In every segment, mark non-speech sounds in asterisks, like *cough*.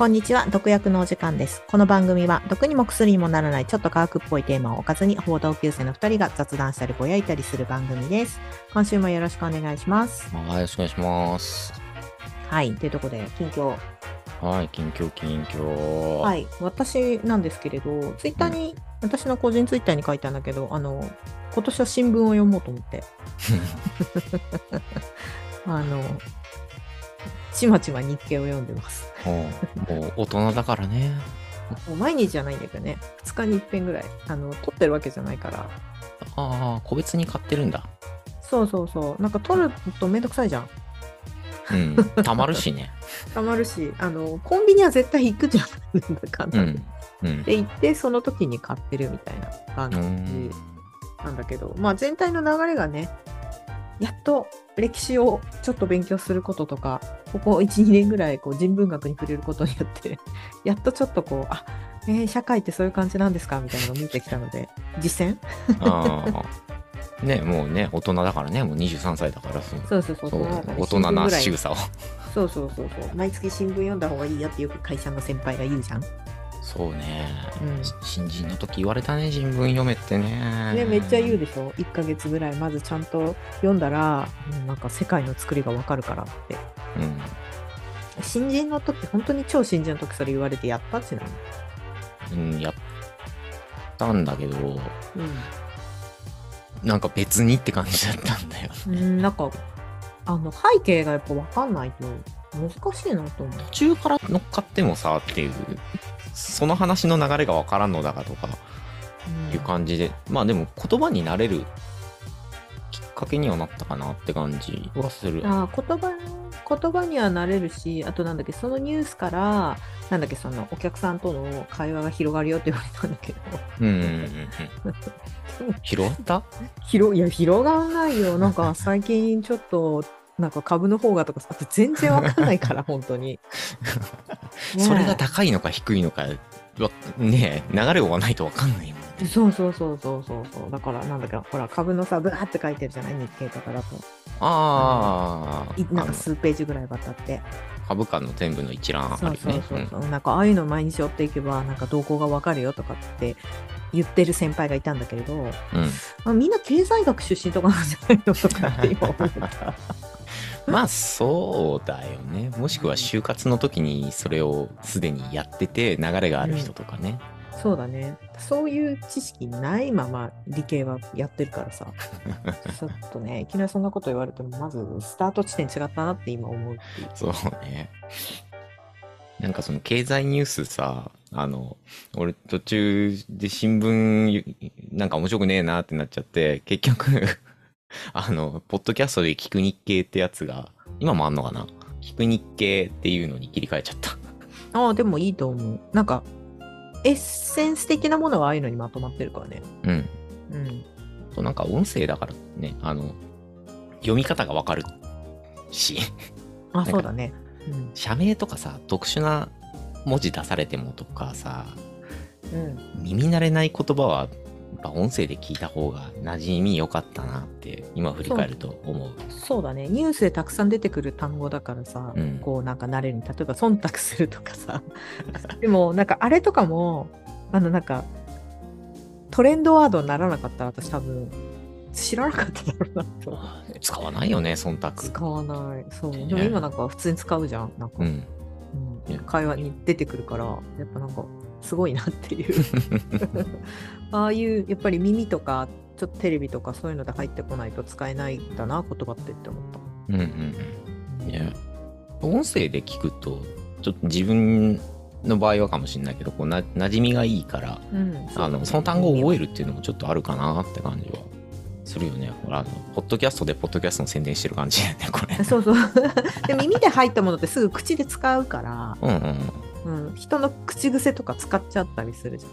こんにちは、毒薬のお時間です。この番組は、毒にも薬にもならないちょっと科学っぽいテーマを置かずに、報道級生の2人が雑談したりぼやいたりする番組です。今週もよろしくお願いします。はい、よろしくお願いします。はい、というところで、近況。はい、近況、近況。。はいい、私なんですけれど、ツイッターに、私の個人ツイッターに書いたんだけど、あの、今年は新聞を読もうと思って、*laughs* あの、ちまちま日経を読んでます。もう、もう大人だからね。もう毎日じゃないんだけどね、2日に一遍ぐらい、あの、撮ってるわけじゃないから、ああ、個別に買ってるんだ。そうそうそう。なんか撮るとめんどくさいじゃん。うん、たまるしね。たまるし、あの、コンビニは絶対行くじゃん。なんだかんだで。うん。うん。で、行って、その時に買ってるみたいな感じなんだけど、まあ全体の流れがね、やっと歴史をちょっと勉強することとか、ここ1、2年ぐらいこう人文学に触れることによって、*laughs* やっとちょっとこう、あ、えー社会ってそういう感じなんですか？みたいなのが見えてきたので、実践？ね、もうね、大人だからね、もう23歳だから、そうそうそうそう。大人な仕草を。そうそうそうそう。毎月新聞読んだ方がいいよってよく会社の先輩が言うじゃん。そうね、うんし新人の時言われたね、新聞読めってね。ね、めっちゃ言うでしょ ?1 ヶ月ぐらいまずちゃんと読んだら、うんなんか世界の作りがわかるからって。うん。新人の時、本当に超新人の時それ言われてやった？っちなの。うん、やったんだけど、うなんか別にって感じだったんだよ。ん。うん、なんか、あの、背景がやっぱわかんないと難しいなと思う。途中から乗っかってもさっていうその話の流れが分からんのだかとかうんいう感じで、まあでも言葉になれるきっかけにはなったかなって感じはする。あー言葉言葉にはなれるし、あとなんだっけ、そのニュースから、なんだっけ、そのお客さんとの会話が広がるよって言われたんだけど、うんうんうんうん *laughs* 拾った？広いや広がらないよ。なんか最近ちょっとなんか株の方がとかさ全然わかんないから *laughs* 本当に、ねそれが高いのか低いのかはねえ流れを追わないと分かんないもんねそうそうそうそうそうそう。だからなんだかほら株のさブワーって書いてるじゃない日経とかだと。ああいなんか数ページぐらい渡って。株価の全部の一覧あそうそうるねそう。そう、なんかああいうの毎日追っていけばなんか動向がわかるよとかって言ってる先輩がいたんだけれど、うん。うんあみんな経済学出身とかなんじゃないのとかって今思った。*laughs* まあそうだよね。もしくは就活の時にそれをすでにやってて流れがある人とかね、そうだね。そういう知識ないまま理系はやってるからさ。*laughs* ちょっとね、いきなりそんなこと言われても、まずスタート地点違ったなって今思う。そうね。なんかその経済ニュースさ、あの、俺途中で新聞なんか面白くねえなってなっちゃって、結局、*laughs* あの、ポッドキャストで聞く日経ってやつが、今もあんのかな？聞く日経っていうのに切り替えちゃった。ああ、でもいいと思う。なんか、エッセンス的なものはああいうのにまとまってるからね。うん。うん。となんか音声だからね、あの、読み方がわかるし、*laughs* あ、かそうだね。うん。社名とかさ、特殊な文字出されてもとかさ、うん。耳慣れない言葉はぱ音声で聞いた方が馴染み良かったなって今振り返ると思う。そうだね。ニュースでたくさん出てくる単語だからさ、うんこうなんか慣れるに、例えば忖度するとかさ。*laughs* でも、なんかあれとかも、あのなんか、トレンドワードにならなかったら私多分知らなかっただろうなと。使わないよね、忖度。使わない。そう。ねでも今なんか普通に使うじゃん。なんか、うん。うん会話に出てくるから、やっぱなんかすごいなっていう。*laughs* ああいう、やっぱり耳とか、ちょっとテレビとかそういうので入ってこないと使えないんだな、言葉ってって思った。うんうんうん。いや、音声で聞くと、ちょっと自分の場合はかもしれないけど、こうな馴染みがいいから、うん、あのその単語を覚える。るっていうのもちょっとあるかなって感じはするよね。ほら、あの、ポッドキャストでポッドキャストの宣伝してる感じだよね、これ。そうそう。*laughs* で耳で入ったものってすぐ口で使うから、うんうんうん、人の口癖とか使っちゃったりするじ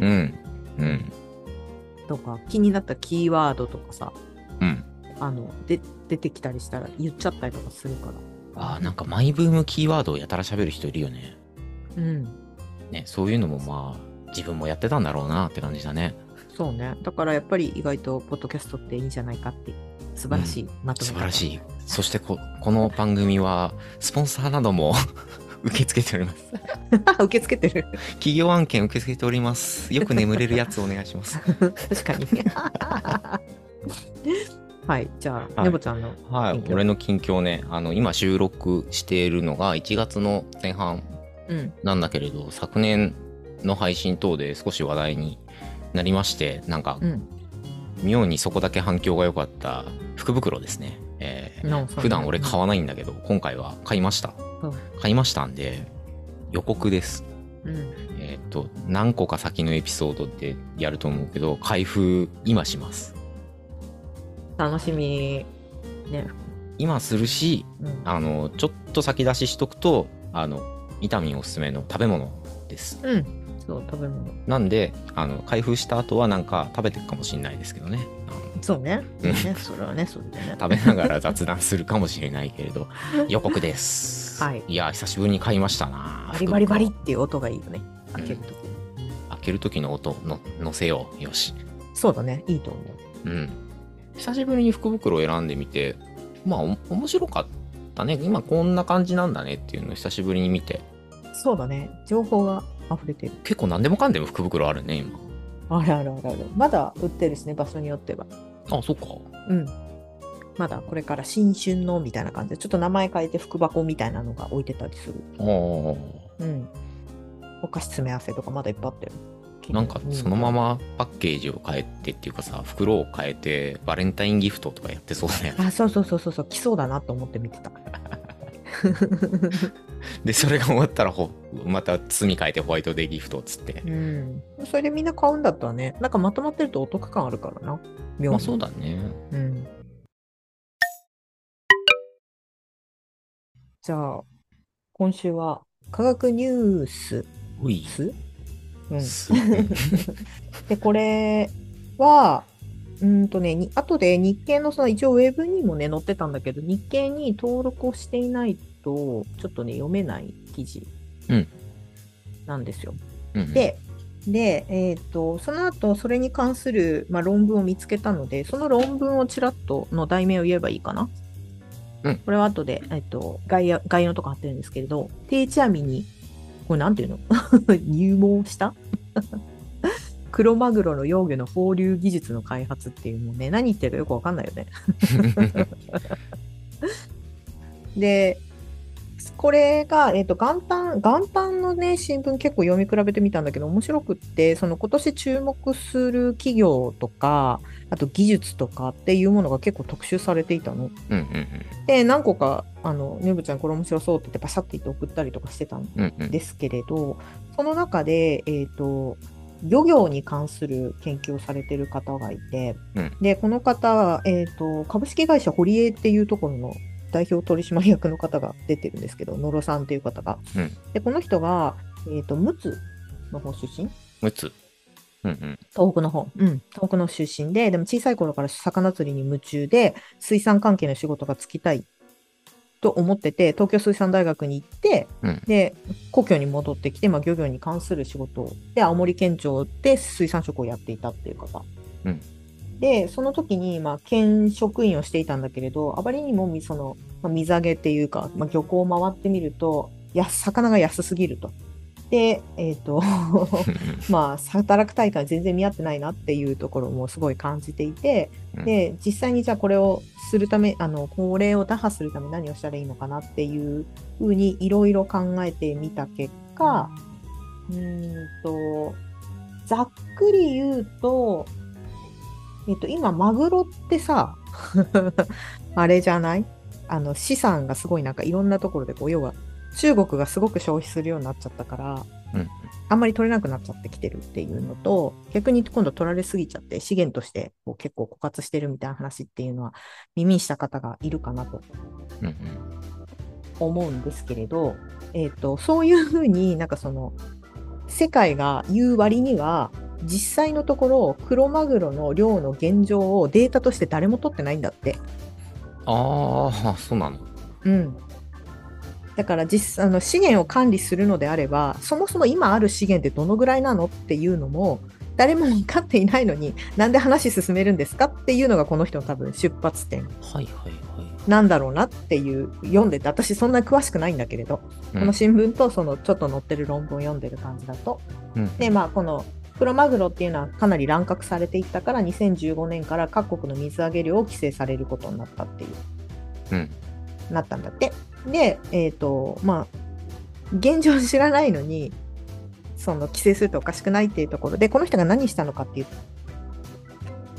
ゃん。うん。うん。うん。とか、気になったキーワードとかさ、うん。あので出てきたりしたら言っちゃったりとかするから。ああ、なんかマイブームキーワードをやたら喋る人いるよね。うん。ね、そういうのもまあ、自分もやってたんだろうなって感じだね。そうね。だからやっぱり意外とポッドキャストっていいんじゃないかって素晴らしいまとめ方、素晴らしい。そしてこ、この番組は、スポンサーなども受け付けております。*laughs* 受け付けてる。企業案件受け付けております。よく眠れるやつお願いします。*laughs* 確かに。*laughs* はい。じゃあ、はいねぼちゃんの。はい俺の近況ね、あの、今収録しているのが1月の前半うん。なんだけれど、昨年の配信等で少し話題になりまして、なんかう、ん。妙にそこだけ反響が良かった福袋ですね。えー普段俺買わないんだけど、今回は買いましたうん。買いましたんで、予告です。うん。えっ、と、何個か先のエピソードでやると思うけど、開封今します。楽しみ。ね。今するし、うん。あの、ちょっと先出ししとくと、あの、ビタミンおすすめの食べ物です。うん。そう、食べ物。なんで、あの、開封した後はなんか食べていくかもしれないですけどね。そうね。うんね、それはね、それでね。食べながら雑談するかもしれないけれど、*laughs* 予告です。はいいや、久しぶりに買いましたな。バリバリバリっ福ていう音がいいよね。うん開けるときに。袋開ける時の音の乗せよう。よし。そうだね。いいと思う。うん。久しぶりに福袋を選んでみて、まあ、お面白かったね。今こんな感じなんだねっていうのを久しぶりに見て、そうだね。情報が溢れてる。結構何でもかんでも福袋あるね、今。あるあるあるある。まだ売ってるしね、場所によっては。あ、そっか。うん。まだこれから新春のみたいな感じで、ちょっと名前変えて福箱みたいなのが置いてたりする。あーうん。お菓子詰め合わせとかまだいっぱいあったよ。なんかそのままパッケージを変えてっていうかさ、袋を変えてバレンタインギフトとかやってそうだよね。あ、そうそうそうそうそう、来そうだなと思って見てた。*laughs* で、それが終わったらほ、また包み変えてホワイトデーギフトっつって。うん。それでみんな買うんだったらね、なんかまとまってるとお得感あるからな。妙にまあそうだね。うん。じゃあ、今週は科学ニュースうい。スうん。す *laughs* で、これは、うーんとね、に後で日経のその一応ウェブにもね、載ってたんだけど、日経に登録をしていないと、ちょっとね、読めない記事うんなんですよ。うん、で、で、えっ、と、その後、それに関する、まあ、論文を見つけたので、その論文をちらっとの題名を言えばいいかな？うんこれは後で、えっ、と、概要、概要のとか貼ってるんですけれど、定置網に、これなんていうの？*laughs* 入門した？*laughs* クロマグロの幼魚の放流技術の開発っていうもうね、何言ってるかよくわかんないよね。*laughs* で、これが、えっ、と、元旦、元旦のね、新聞結構読み比べてみたんだけど、面白くって、その今年注目する企業とか、あと技術とかっていうものが結構特集されていたの。うんうんで、何個か、あの、ねぶちゃんこれ面白そうって言ってパシャって言って送ったりとかしてたんうんうんうん。ですけれど、その中で、えっ、と、漁業に関する研究をされてる方がいて、うん。で、この方は、えっ、と、株式会社堀江っていうところの代表取締役の方が出てるんですけど、野呂さんっていう方が。うんで、この人が、えっ、と、陸奥の方出身？6つ。うんうん。東北の方。うん。東北の出身で、でも小さい頃から魚釣りに夢中で、水産関係の仕事がつきたいと思ってて、東京水産大学に行って、うんで、故郷に戻ってきて、まあ、漁業に関する仕事を、で、青森県庁で水産職をやっていたっていう方。うんで、その時に、まあ、県職員をしていたんだけれど、あまりにもみ、その、まあ、水揚げっていうか、まあ、漁港を回ってみると、や、魚が安すぎると。で、えっ、と、*laughs* *laughs* まあ、働く大会全然見合ってないなっていうところもすごい感じていて、うんで、実際にじゃあこれをするため、あの、これを打破するために何をしたらいいのかなっていうふうにいろいろ考えてみた結果、うーんと、ざっくり言うと、えっと、今、マグロってさ、*laughs* あれじゃない？あの、資産がすごいなんかいろんなところでこう、要は、中国がすごく消費するようになっちゃったから、うん。あんまり取れなくなっちゃってきてるっていうのと、逆に今度取られすぎちゃって資源としてこう結構枯渇してるみたいな話っていうのは耳にした方がいるかなと思うんですけれど、えっ、と、そういうふうになんかその、世界が言う割には、実際のところ、クロマグロの量の現状をデータとして誰も取ってないんだって。ああ、そうなの。うん。だから実あの資源を管理するのであれば、そもそも今ある資源ってどのぐらいなのっていうのも、誰も分かっていないのになんで話進めるんですかっていうのがこの人の多分出発点。なんだろうなっていう読んでて私そんなに詳しくないんだけれど、うんこの新聞とそのちょっと載ってる論文を読んでる感じだとうんでまあこのクロマグロっていうのはかなり乱獲されていったから2015年から各国の水揚げ量を規制されることになったっていううん。なったんだって。で、えっ、と、まあ、現状知らないのに、その規制するとおかしくないっていうところで、この人が何したのかっていうと、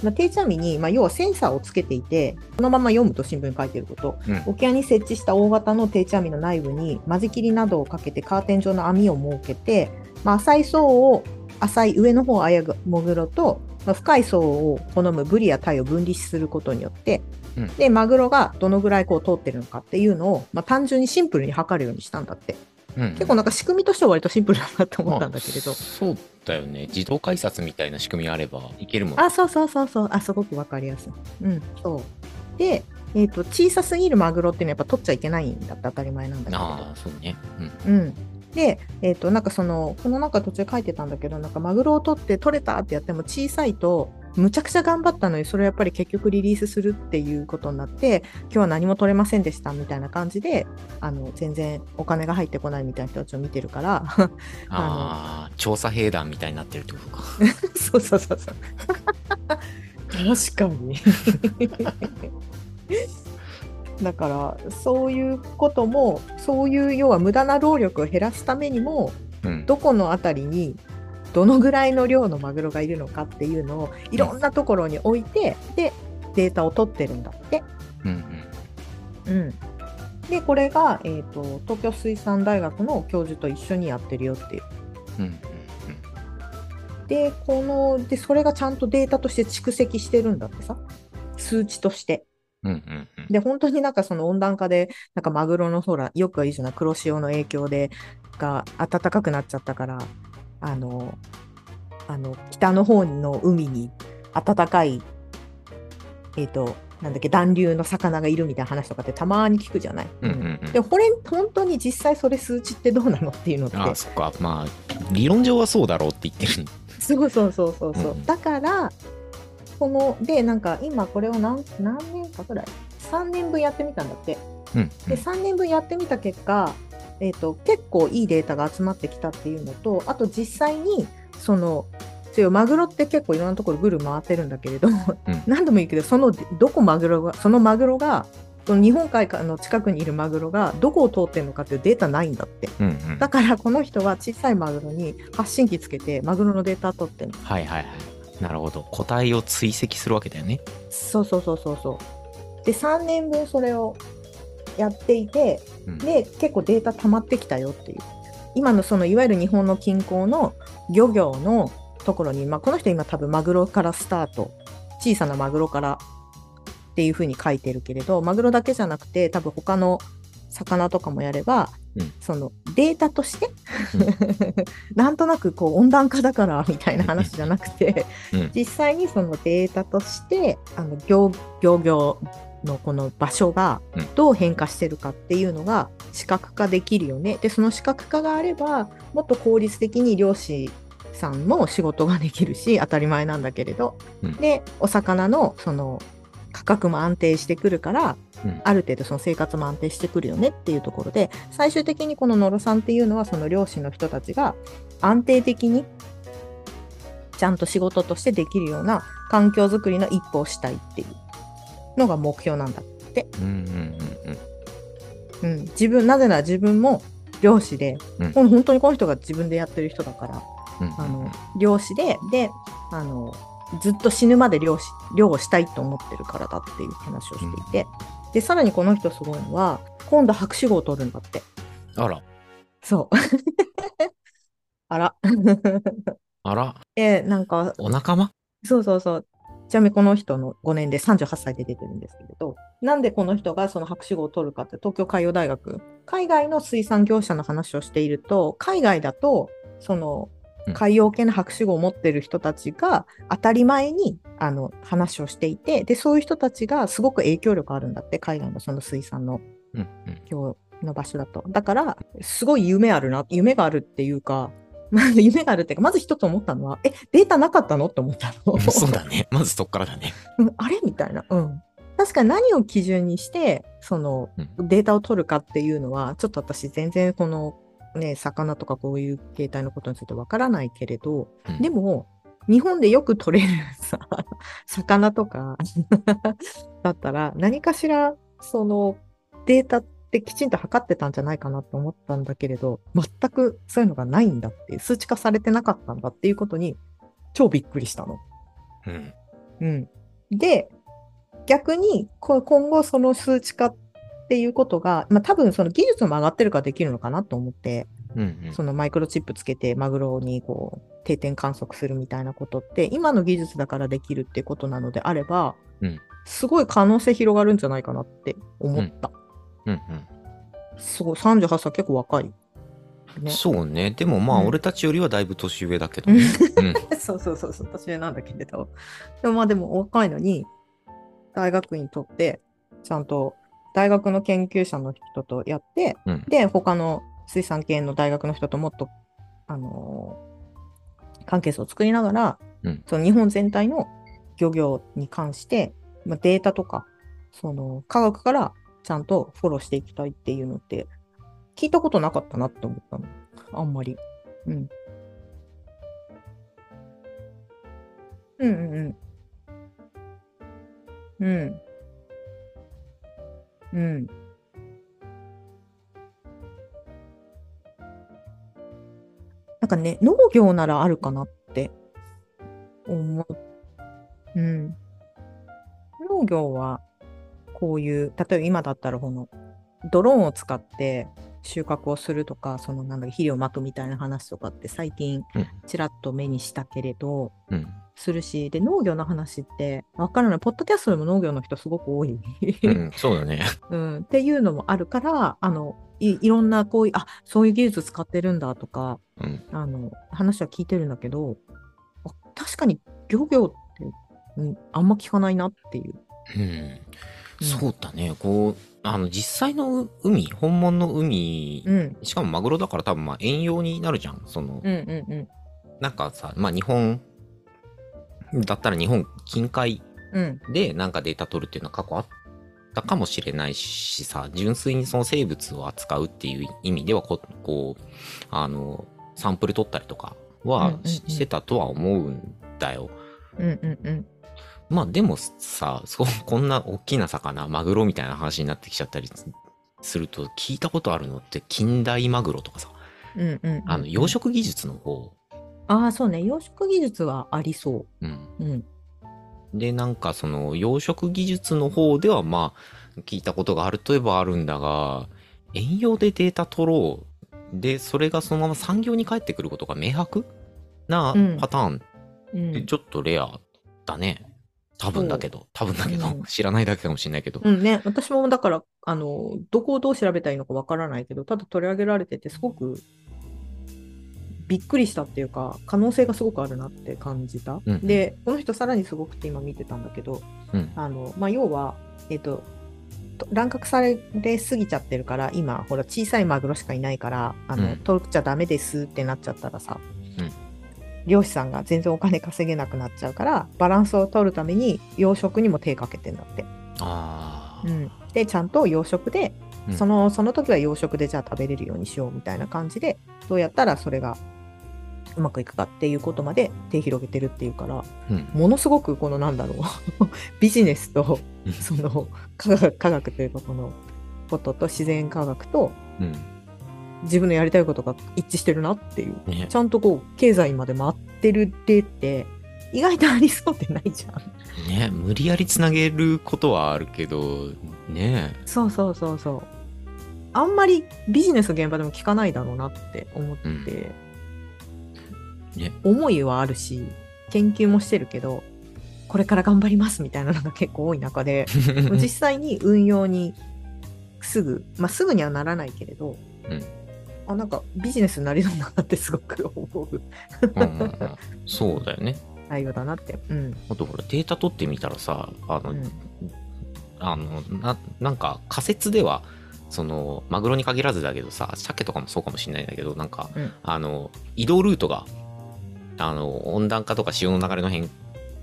まあ、定置網に、まあ、要はセンサーをつけていて、このまま読むと新聞に書いてること、うん。沖合に設置した大型の定置網の内部に間仕切りなどをかけてカーテン状の網を設けて、まあ、浅い層を浅い上の方をあやぐモグロと、まあ、深い層を好むブリやタイを分離することによって、うんでマグロがどのぐらいこう通ってるのかっていうのを、まあ、単純にシンプルに測るようにしたんだってうん。結構なんか仕組みとしては割とシンプルだなと思ったんだけれど、まあそうだよね。自動改札みたいな仕組みあればいけるもん。あ、そうそうそうそう。あ、すごくわかりやすい。うん、そう。で、えっ、と、小さすぎるマグロっていうのはやっぱ取っちゃいけないんだって当たり前なんだけど。ああ、そうね。うん。うん。で、えっ、と、なんかその、この中途中書いてたんだけど、なんかマグロを取って取れたってやっても小さいと、むちゃくちゃ頑張ったのに、それをやっぱり結局リリースするっていうことになって、今日は何も取れませんでしたみたいな感じで、あの、全然お金が入ってこないみたいな人たちを見てるから、あ *laughs* あ、調査兵団みたいになってるってことか。*laughs* そうそうそうそう。*laughs* 確かに。だからそういうこともそういう要は無駄な労力を減らすためにもうん。どこの辺りにどのぐらいの量のマグロがいるのかっていうのをいろんなところに置いてでデータを取ってるんだって。うんうん、でこれが、えー、と東京水産大学の教授と一緒にやってるよっていう。うん。うん。でこのでそれがちゃんとデータとして蓄積してるんだってさ数値として。うん。うん。うん。で本当になんかその温暖化でなんかマグロのほらよく言うじゃない黒潮の影響でが暖かくなっちゃったからあのあの北の方の海に暖かいえっ、となんだっけ暖流の魚がいるみたいな話とかってたまに聞くじゃない？うん。うん。うんでこれ本当に実際それ数値ってどうなのっていうのってああ、そっか。まあ、理論上はそうだろうって言ってる。そうそうそうそうそう、うんだからこのでなんか今これを何何年かぐらい？3年分やってみたんだってうん。で3年分やってみた結果、えー、と結構いいデータが集まってきたっていうのとあと実際にそのマグロって結構いろんなところぐる回ってるんだけれど、*laughs* 何度も言うけどそのどこマグロがそのマグロがその日本海の近くにいるマグロがどこを通ってるのかっていうデータないんだってうん。うん。だからこの人は小さいマグロに発信機つけてマグロのデータ取ってるのはいはいはい。なるほど。個体を追跡するわけだよね。そうそうそうそうそう。で、3年分それをやっていて、うん。で、結構データ溜まってきたよっていう。今のそのいわゆる日本の近郊の漁業のところに、まあ、この人今多分マグロからスタート、小さなマグロからっていうふうに書いてるけれど、マグロだけじゃなくて多分他の魚とかもやれば、うんそのデータとして、*laughs* なんとなくこう温暖化だから *laughs* みたいな話じゃなくて、うん。実際にそのデータとしてあの漁漁業のこの場所がうんどう変化してるかっていうのが視覚化できるよね。でその視覚化があればもっと効率的に漁師さんも仕事ができるし当たり前なんだけれど、うんでお魚のその価格も安定してくるからうんある程度その生活も安定してくるよねっていうところで最終的にこの野呂さんっていうのはその漁師の人たちが安定的にちゃんと仕事としてできるような環境づくりの一歩をしたいっていうのが目標なんだって、うん。自分なぜなら自分も漁師で、うん本当にこの人が自分でやってる人だからうん。あの漁師でであのずっと死ぬまで漁師漁をしたいと思ってるからだっていう話をしていて、でさらにこの人すごいのは今度博士号を取るんだって。あら。そう。*laughs* あら。あら。*laughs* えなんかお仲間？そうそうそう。ちなみにこの人の5年で38歳で出てるんですけれど。なんでこの人がその博士号を取るかって東京海洋大学海外の水産業者の話をしていると海外だとそのうん海洋系の博士号を持ってる人たちが当たり前にあの話をしていてでそういう人たちがすごく影響力あるんだって海外のその水産のうん。うん。業の場所だとだからすごい夢あるな夢があるっていうかまあ、*laughs* 夢があるっていうか、まず一つ思ったのは、え、データなかったのって思ったの。そうだね。まずそっからだね。*laughs* うんあれ？みたいな。うん。確かに何を基準にして、そのデータを取るかっていうのは、ちょっと私全然このね、魚とかこういう形態のことについてわからないけれど、うんでも、日本でよく取れるさ、魚とか *laughs* だったら、何かしら、そのデータってきちんと測ってたんじゃないかなと思ったんだけれど、全くそういうのがないんだっていう、数値化されてなかったんだっていうことに、超びっくりしたの。うん。うん。で、逆に、こ今後その数値化っていうことが、まあ多分その技術も上がってるからできるのかなと思って、うんうん。そのマイクロチップつけてマグロにこう定点観測するみたいなことって、今の技術だからできるってことなのであれば、うんすごい可能性広がるんじゃないかなって思った。うんうん。すごい、38歳結構若い。ね。*laughs* そうね。でもまあ、うん俺たちよりはだいぶ年上だけどね。うん。*laughs* そうそうそうそう、年上なんだけれど。でもまあでも若いのに、大学院取って、ちゃんと大学の研究者の人とやって、うんで、他の水産系の大学の人ともっと、あのー関係性を作りながら、うんその日本全体の漁業に関して、まあ、データとか、その科学からちゃんとフォローしていきたいっていうのって、聞いたことなかったなって思ったの。あんまり。うん。うんうんうん。うん。うん。なんかね、農業ならあるかなって思う。うん。農業は、こういう、例えば今だったらこの、ドローンを使って収穫をするとか、そのなんだ肥料をまくみたいな話とかって最近うんちらっと目にしたけれど、うん。するし、で、農業の話って、わからない。ポッドキャストでも農業の人すごく多い。うん、そうだね。*laughs* うん、っていうのもあるから、あの、いいろんなこういう、あ、そういう技術使ってるんだとか、うん。あの、話は聞いてるんだけど、あ確かに漁業って、うん、あんま聞かないなっていう。うん。そうだね。こう、あの、実際の海、本物の海、うん、しかもマグロだから多分まあ遠洋になるじゃん。その、うん、うん、うん。なんかさ、まあ日本、だったら日本近海うん、でなんかデータ取るっていうのは過去あったかもしれないしさ、純粋にその生物を扱うっていう意味ではこ、こう、あの、サンプル取ったりとかはししてたとは思うんだよ。うん、うん、うん。まあでもさ、そう、こんな大きな魚、マグロみたいな話になってきちゃったりすると、聞いたことあるのって近代マグロとかさ、うん、うんうん。あの、養殖技術の方、ああ、そうね。養殖技術はありそうん。う。うん。で、なんかその養殖技術の方ではまあ聞いたことがあるといえばあるんだが、遠洋でデータ取ろう。で、それがそのまま産業に帰ってくることが明白？なうんパターンうん。ちょっとレアだね。多分だけど、多分だけど、うん知らないだけかもしれないけど。うんね、私もだから、あの、どこをどう調べたらいいのかわからないけど、ただ取り上げられてて、すごくびっくりしたっていうか、可能性がすごくあるなって感じた。うんで、この人さらにすごくて今見てたんだけど、うん。あの、まあ、要は、えっ、と、と乱獲されすぎちゃってるから、今、ほら、小さいマグロしかいないから、あの、うん取っちゃダメですってなっちゃったらさ、うん漁師さんが全然お金稼げなくなっちゃうから、バランスを取るために養殖にも手かけてんだって。うん、でちゃんと養殖で、うんそのその時は養殖でじゃあ食べれるようにしようみたいな感じでどうやったらそれがうまくいくかっていうことまで手広げてるっていうからうん。ものすごくこのなんだろう *laughs* ビジネスとうんその科学科学というかこのことと自然科学とうん。自分のやりたいことが一致してるなっていうねち。ゃんとこう経済まで回ってる例って意外とありそうでないじゃん。ね、無理やりつなげることはあるけど、ねそうそうそうそう。あんまりビジネスの現場でも聞かないだろうなって思って、ね思いはあるし、研究もしてるけど、これから頑張りますみたいなのが結構多い中で、*laughs* 実際に運用にすぐ、まあすぐにはならないけれど、うんあなんかビジネスになりそうだなってすごく思ううんそうだよね。*laughs* 内容だなって。うん。あとほら、データ取ってみたらさ、あの、うんあのななんか仮説ではそのマグロに限らずだけどさ鮭とかもそうかもしれないんだけどなんか、うんあの移動ルートがあの温暖化とか潮の流れの変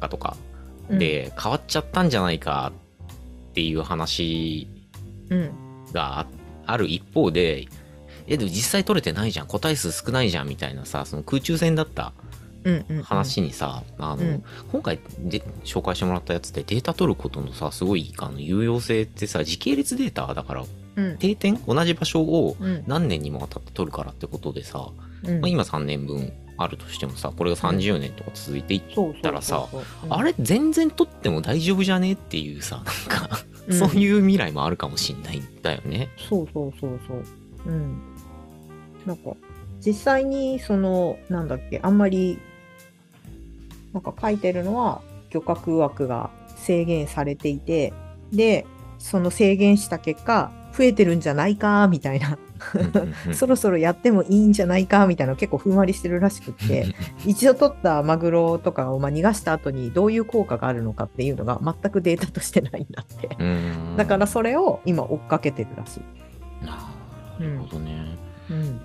化とかうん、で変わっちゃったんじゃないかっていう話うん、があある一方でえでも実際取れてないじゃん。個体数少ないじゃんみたいなさその空中戦だった話にさ、あのうん。今回で紹介してもらったやつでデータ取ることのさすごいあの有用性ってさ時系列データだからうん、定点？同じ場所をうん、何年にもわたって取るからってことでさ、うん、まあ、今3年分あるとしてもさこれが30年とか続いていったらさあれ全然取っても大丈夫じゃねっていうさなんか、うんそういう未来もあるかもしんないんだよね。そうそうそうそう。うん。なんか、実際に、その、なんだっけ、あんまり、なんか書いてるのは、漁獲枠が制限されていて、で、その制限した結果、増えてるんじゃないか、みたいな、うんうんうん *laughs* そろそろやってもいいんじゃないか、みたいなの結構ふんわりしてるらしくって、一度取ったマグロとかをまあ逃がした後にどういう効果があるのかっていうのが全くデータとしてないんだって。うんだからそれを今追っかけてるらしい。なるほどね。うん。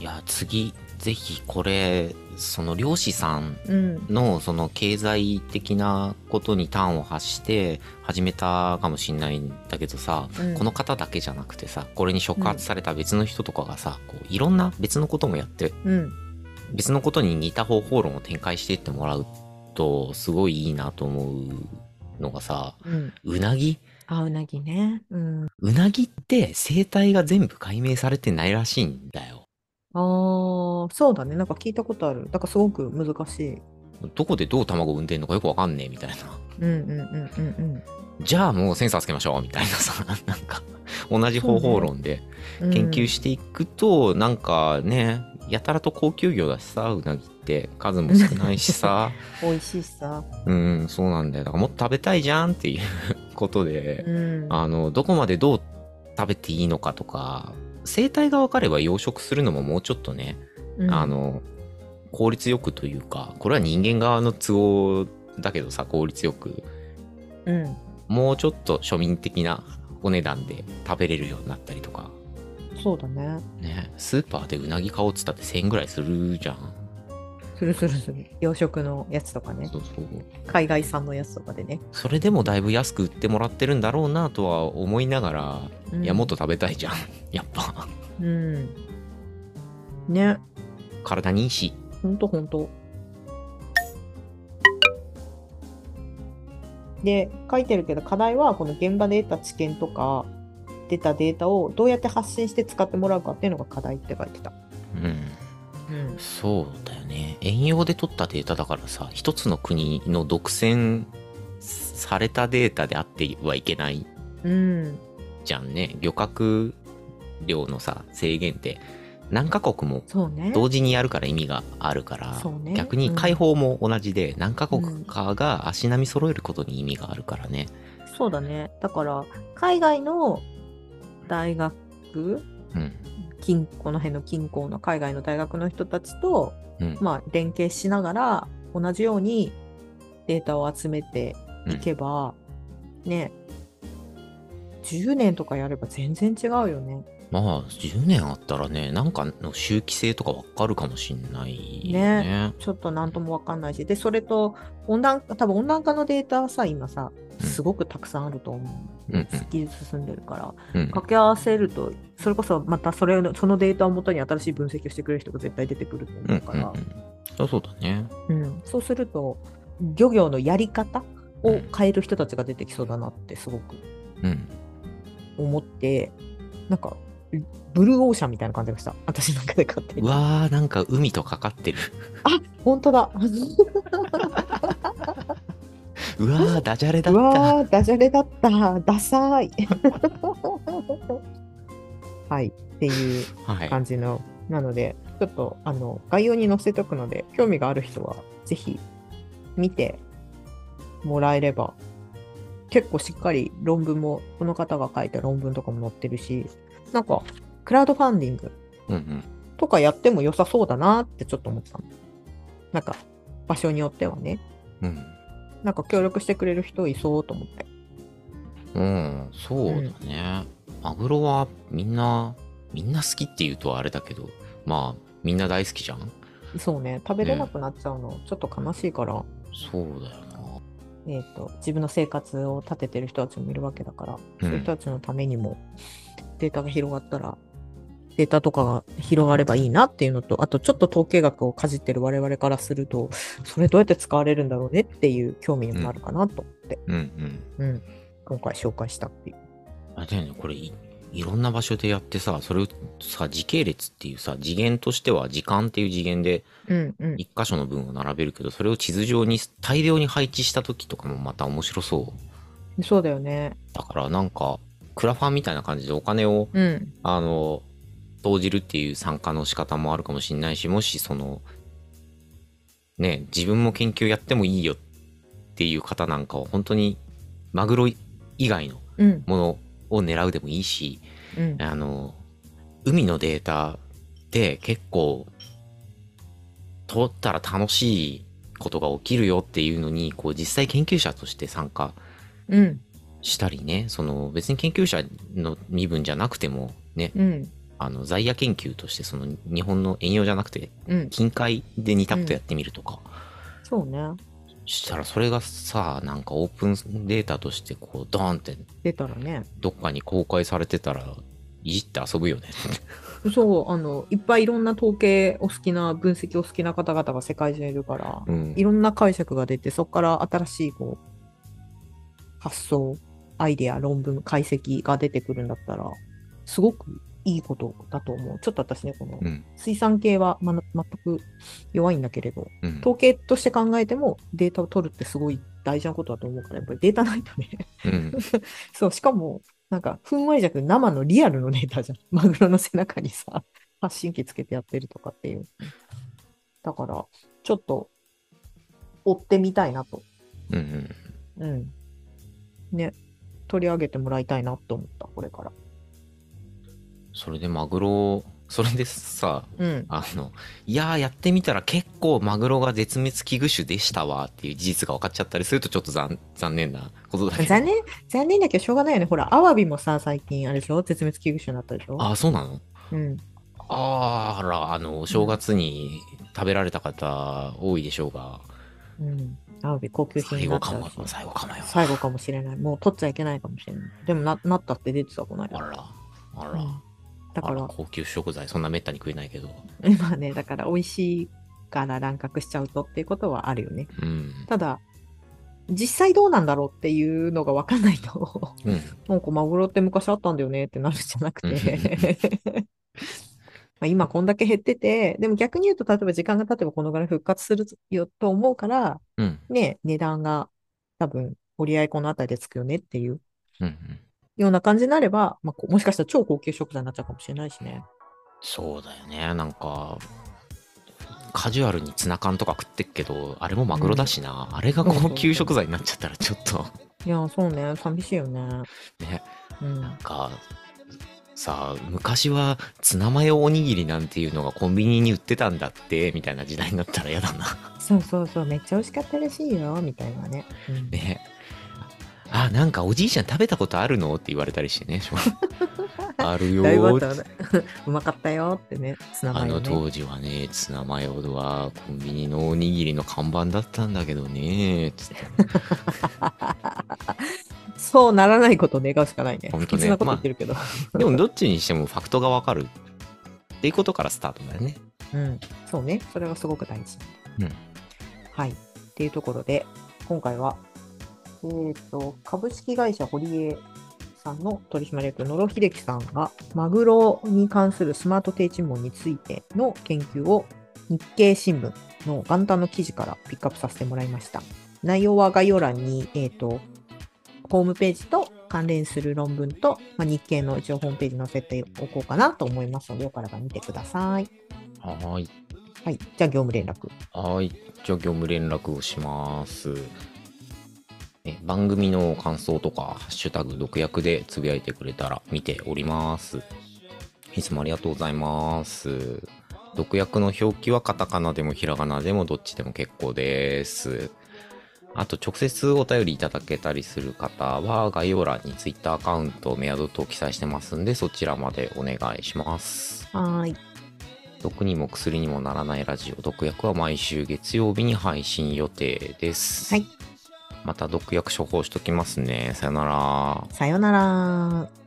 いや次ぜひこれその漁師さんうん。のその経済的なことに端を発して始めたかもしんないんだけどさ、うんこの方だけじゃなくてさこれに触発された別の人とかがさ、こういろんな別のこともやってうん。別のことに似た方法論を展開していってもらうとすごいいいなと思うのがさうん。うなぎ？あ、うなぎね。うん。うなぎって生態が全部解明されてないらしいんだよ。ああ、そうだね。なんか聞いたことある。だからすごく難しい。どこでどう卵を産んでんのかよくわかんねえみたいな。うんうんうんうんじゃあもうセンサーつけましょうみたいなさ、なんか同じ方法論でうん。研究していくと、なんかね、やたらと高級魚だしさ、うなぎって数も少ないしさ、*laughs* 美味しいしさ。うん、そうなんだよ。だからもっと食べたいじゃんっていうことで、うん。あの、どこまでどう食べていいのかとか、生態が分かれば養殖するのももうちょっとね、うんあ、の、効率よくというか、これは人間側の都合だけどさ、効率よく、うん。もうちょっと庶民的なお値段で食べれるようになったりとか、そうだね。ね、スーパーでうなぎ買おうっつったって1000円ぐらいするじゃん。するするする。養殖のやつとかね。そうそう。海外産のやつとかでね。それでもだいぶ安く売ってもらってるんだろうなとは思いながら、うんいや、もっと食べたいじゃん。*laughs* やっぱ。うん。ね。体にいいし。ほんとほんと。で、書いてるけど、課題はこの現場で得た知見とか、出たデータをどうやって発信して使ってもらうかっていうのが課題って書いてた。うん。うん。そうだよね。遠洋で取ったデータだからさ、一つの国の独占されたデータであってはいけないうん。じゃんね。漁獲量のさ、制限って何カ国もそうね。同時にやるから意味があるから、そうね逆に解放も同じで、何カ国かが足並み揃えることに意味があるからね。そうだね。だから、海外の大学、うん。近この辺の近郊の海外の大学の人たちと、うん。まあ、連携しながら、同じようにデータを集めていけば、ね、10年とかやれば全然違うよね。まあ、10年あったらね、なんかの周期性とかわかるかもしんないよね。ちょっと何ともわかんないし。で、それと、温暖化、多分温暖化のデータはさ、今さ、うんすごくたくさんあると思う。うんうん技術進んでるから。うん。掛け合わせると、それこそまたそれのそのデータをもとに新しい分析をしてくれる人が絶対出てくるとうん思うから、うんうん。そうそうだね。うんそうすると、漁業のやり方を変える人たちが出てきそうだなってすごくうん。思って、なんか、ブルーオーシャンみたいな感じがした。私の中で勝手に。うわー、なんか海とかかってる。本当だ。うわー、ダジャレだうった。わー、ダジャレだった。ダサい。はい。っていうはい。感じの、なので、ちょっとあの概要に載せておくので、興味がある人はぜひ見てもらえれば、結構しっかり論文も、この方が書いた論文とかも載ってるし、なんか、クラウドファンディングうんうん。とかやっても良さそうだなってちょっと思ったの。なんか、場所によってはね、うん。なんか協力してくれる人いそうと思って。うん、そうだね。マグロはみんな、みんな好きって言うとあれだけど、まあ、みんな大好きじゃんそうね、食べれなくなっちゃうの、ちょっと悲しいから、そうだよな。えっ、と、自分の生活を立ててる人たちもいるわけだから、そういう人たちのためにもデータが広がったら、データとかが広がればいいなっていうのと、あとちょっと統計学をかじってる我々からすると、それどうやって使われるんだろうねっていう興味にもなるかなと思って、うんうん。うん、今回紹介したっていう。あれだよね、これい、いろんな場所でやってさ、それをさ、時系列っていうさ、次元としては時間っていう次元でうんうん。一箇所の分を並べるけど、それを地図上に大量に配置した時とかもまた面白そう。そうだよね。だからなんか、クラファンみたいな感じでお金を、うん。あの、投じるっていう参加の仕方もあるかもしれないし、もしその、ね、自分も研究やってもいいよっていう方なんかは本当にマグロ以外のうん。ものを狙うでもいいし、うん。あの、海のデータって結構、取ったら楽しいことが起きるよっていうのに、こう実際研究者として参加うん。したりね、その別に研究者の身分じゃなくてもね、うん。あの在野研究としてその日本の遠洋じゃなくてうん。近海で似たことやってみるとか、そうね。したらそれがさ、なんかオープンデータとしてこうドーンって出たらね。どっかに公開されてたらいじって遊ぶよね。そう、あの、いっぱいいろんな統計お好きな、分析お好きな方々が世界中いるから、うんいろんな解釈が出て、そこから新しいこう発想、アイデア、論文、解析が出てくるんだったら、すごくいいことだと思う。ちょっと私ね、このうん。水産系は、ま、全く弱いんだけれど、うん。統計として考えてもデータを取るってすごい大事なことだと思うから、やっぱりデータないとね。うん。*laughs* そう、しかも、なんか、ふんわりじゃなくて生のリアルのデータじゃん。*laughs* マグロの背中にさ、発信機つけてやってるとかっていう。だから、ちょっと、追ってみたいなと。うんうん。うん。ね、取り上げてもらいたいなと思った、これから。それでマグロ、それでさ、うん。あの、いやーやってみたら結構マグロが絶滅危惧種でしたわっていう事実が分かっちゃったりするとちょっと残残念なことだけど。残念、残念だけどしょうがないよね。ほら、アワビもさ、最近あれでしょ絶滅危惧種になったでしょああ、そうなの？うん。あら、あの、お正月に食べられた方多いでしょうが、うん。アワビ高級品最になっちゃうし後かも、最後かもよ。最後かもしれない。もう取っちゃいけないかもしれない。でもな、なったって出てた、この間。あら、あら、うんだから高級食材、そんなめったに食えないけど。*laughs* まあね、だから美味しいから乱獲しちゃうとっていうことはあるよね。うん。ただ、実際どうなんだろうっていうのが分かんないと、うん。*laughs* なんかマグロって昔あったんだよねってなるんじゃなくて、*laughs* まあ今こんだけ減ってて、でも逆に言うと、例えば時間が経てばこのぐらい復活するよと思うから、うん。ね、値段が多分折り合いこのあたりでつくよねっていううん。ような感じになれば、まあ、こ *laughs* もしかしたら超高級食材になっちゃうかもしれないしね。そうだよね。なんか、カジュアルにツナ缶とか食ってっけど、あれもマグロだしな。あれが高級食材になっちゃったらちょっと、いや、そうね、寂しいよね。*laughs* ね。うん。なんか、さあ、昔はツナマヨおにぎりなんていうのがコンビニに売ってたんだって、みたいな時代になったら嫌だな。そうそうそう、めっちゃ美味しかったらしいよ、みたいなね。うんね。あ、なんかおじいちゃん食べたことあるのって言われたりしてね。*laughs* あるよーうまかったよってね、ツナあマヨね。の当時はね、ツナマヨはコンビニのおにぎりの看板だったんだけどね、つって。*laughs* そうならないことを願うしかないね。ほんとねなこと言ってるけど。でもどっちにしてもファクトがわかるっていうことからスタートだよね。うん、そうね、それがすごく大事。うんはい。っていうところで、今回は、えっ、と、株式会社堀江さんの取締役、野呂秀樹さんが、マグロに関するスマート低賃問についての研究を日経新聞の元旦の記事からピックアップさせてもらいました。内容は概要欄に、えっ、と、ホームページと関連する論文と、まあ、日経の一応ホームページに載せておこうかなと思いますので、よかったら見てください。はーい。はい。じゃあ、業務連絡。はーい。じゃあ業務連絡をします。え番組の感想とか、ハッシュタグ、毒薬でつぶやいてくれたら見ております。いつもありがとうございます。毒薬の表記はカタカナでもひらがなでもどっちでも結構です。あと、直接お便りいただけたりする方は、概要欄に Twitter アカウント、メアド等記載してますんで、そちらまでお願いします。はーい。毒にも薬にもならないラジオ、毒薬は毎週月曜日に配信予定です。はい。また毒薬処方しときますね。さよなら。さよなら。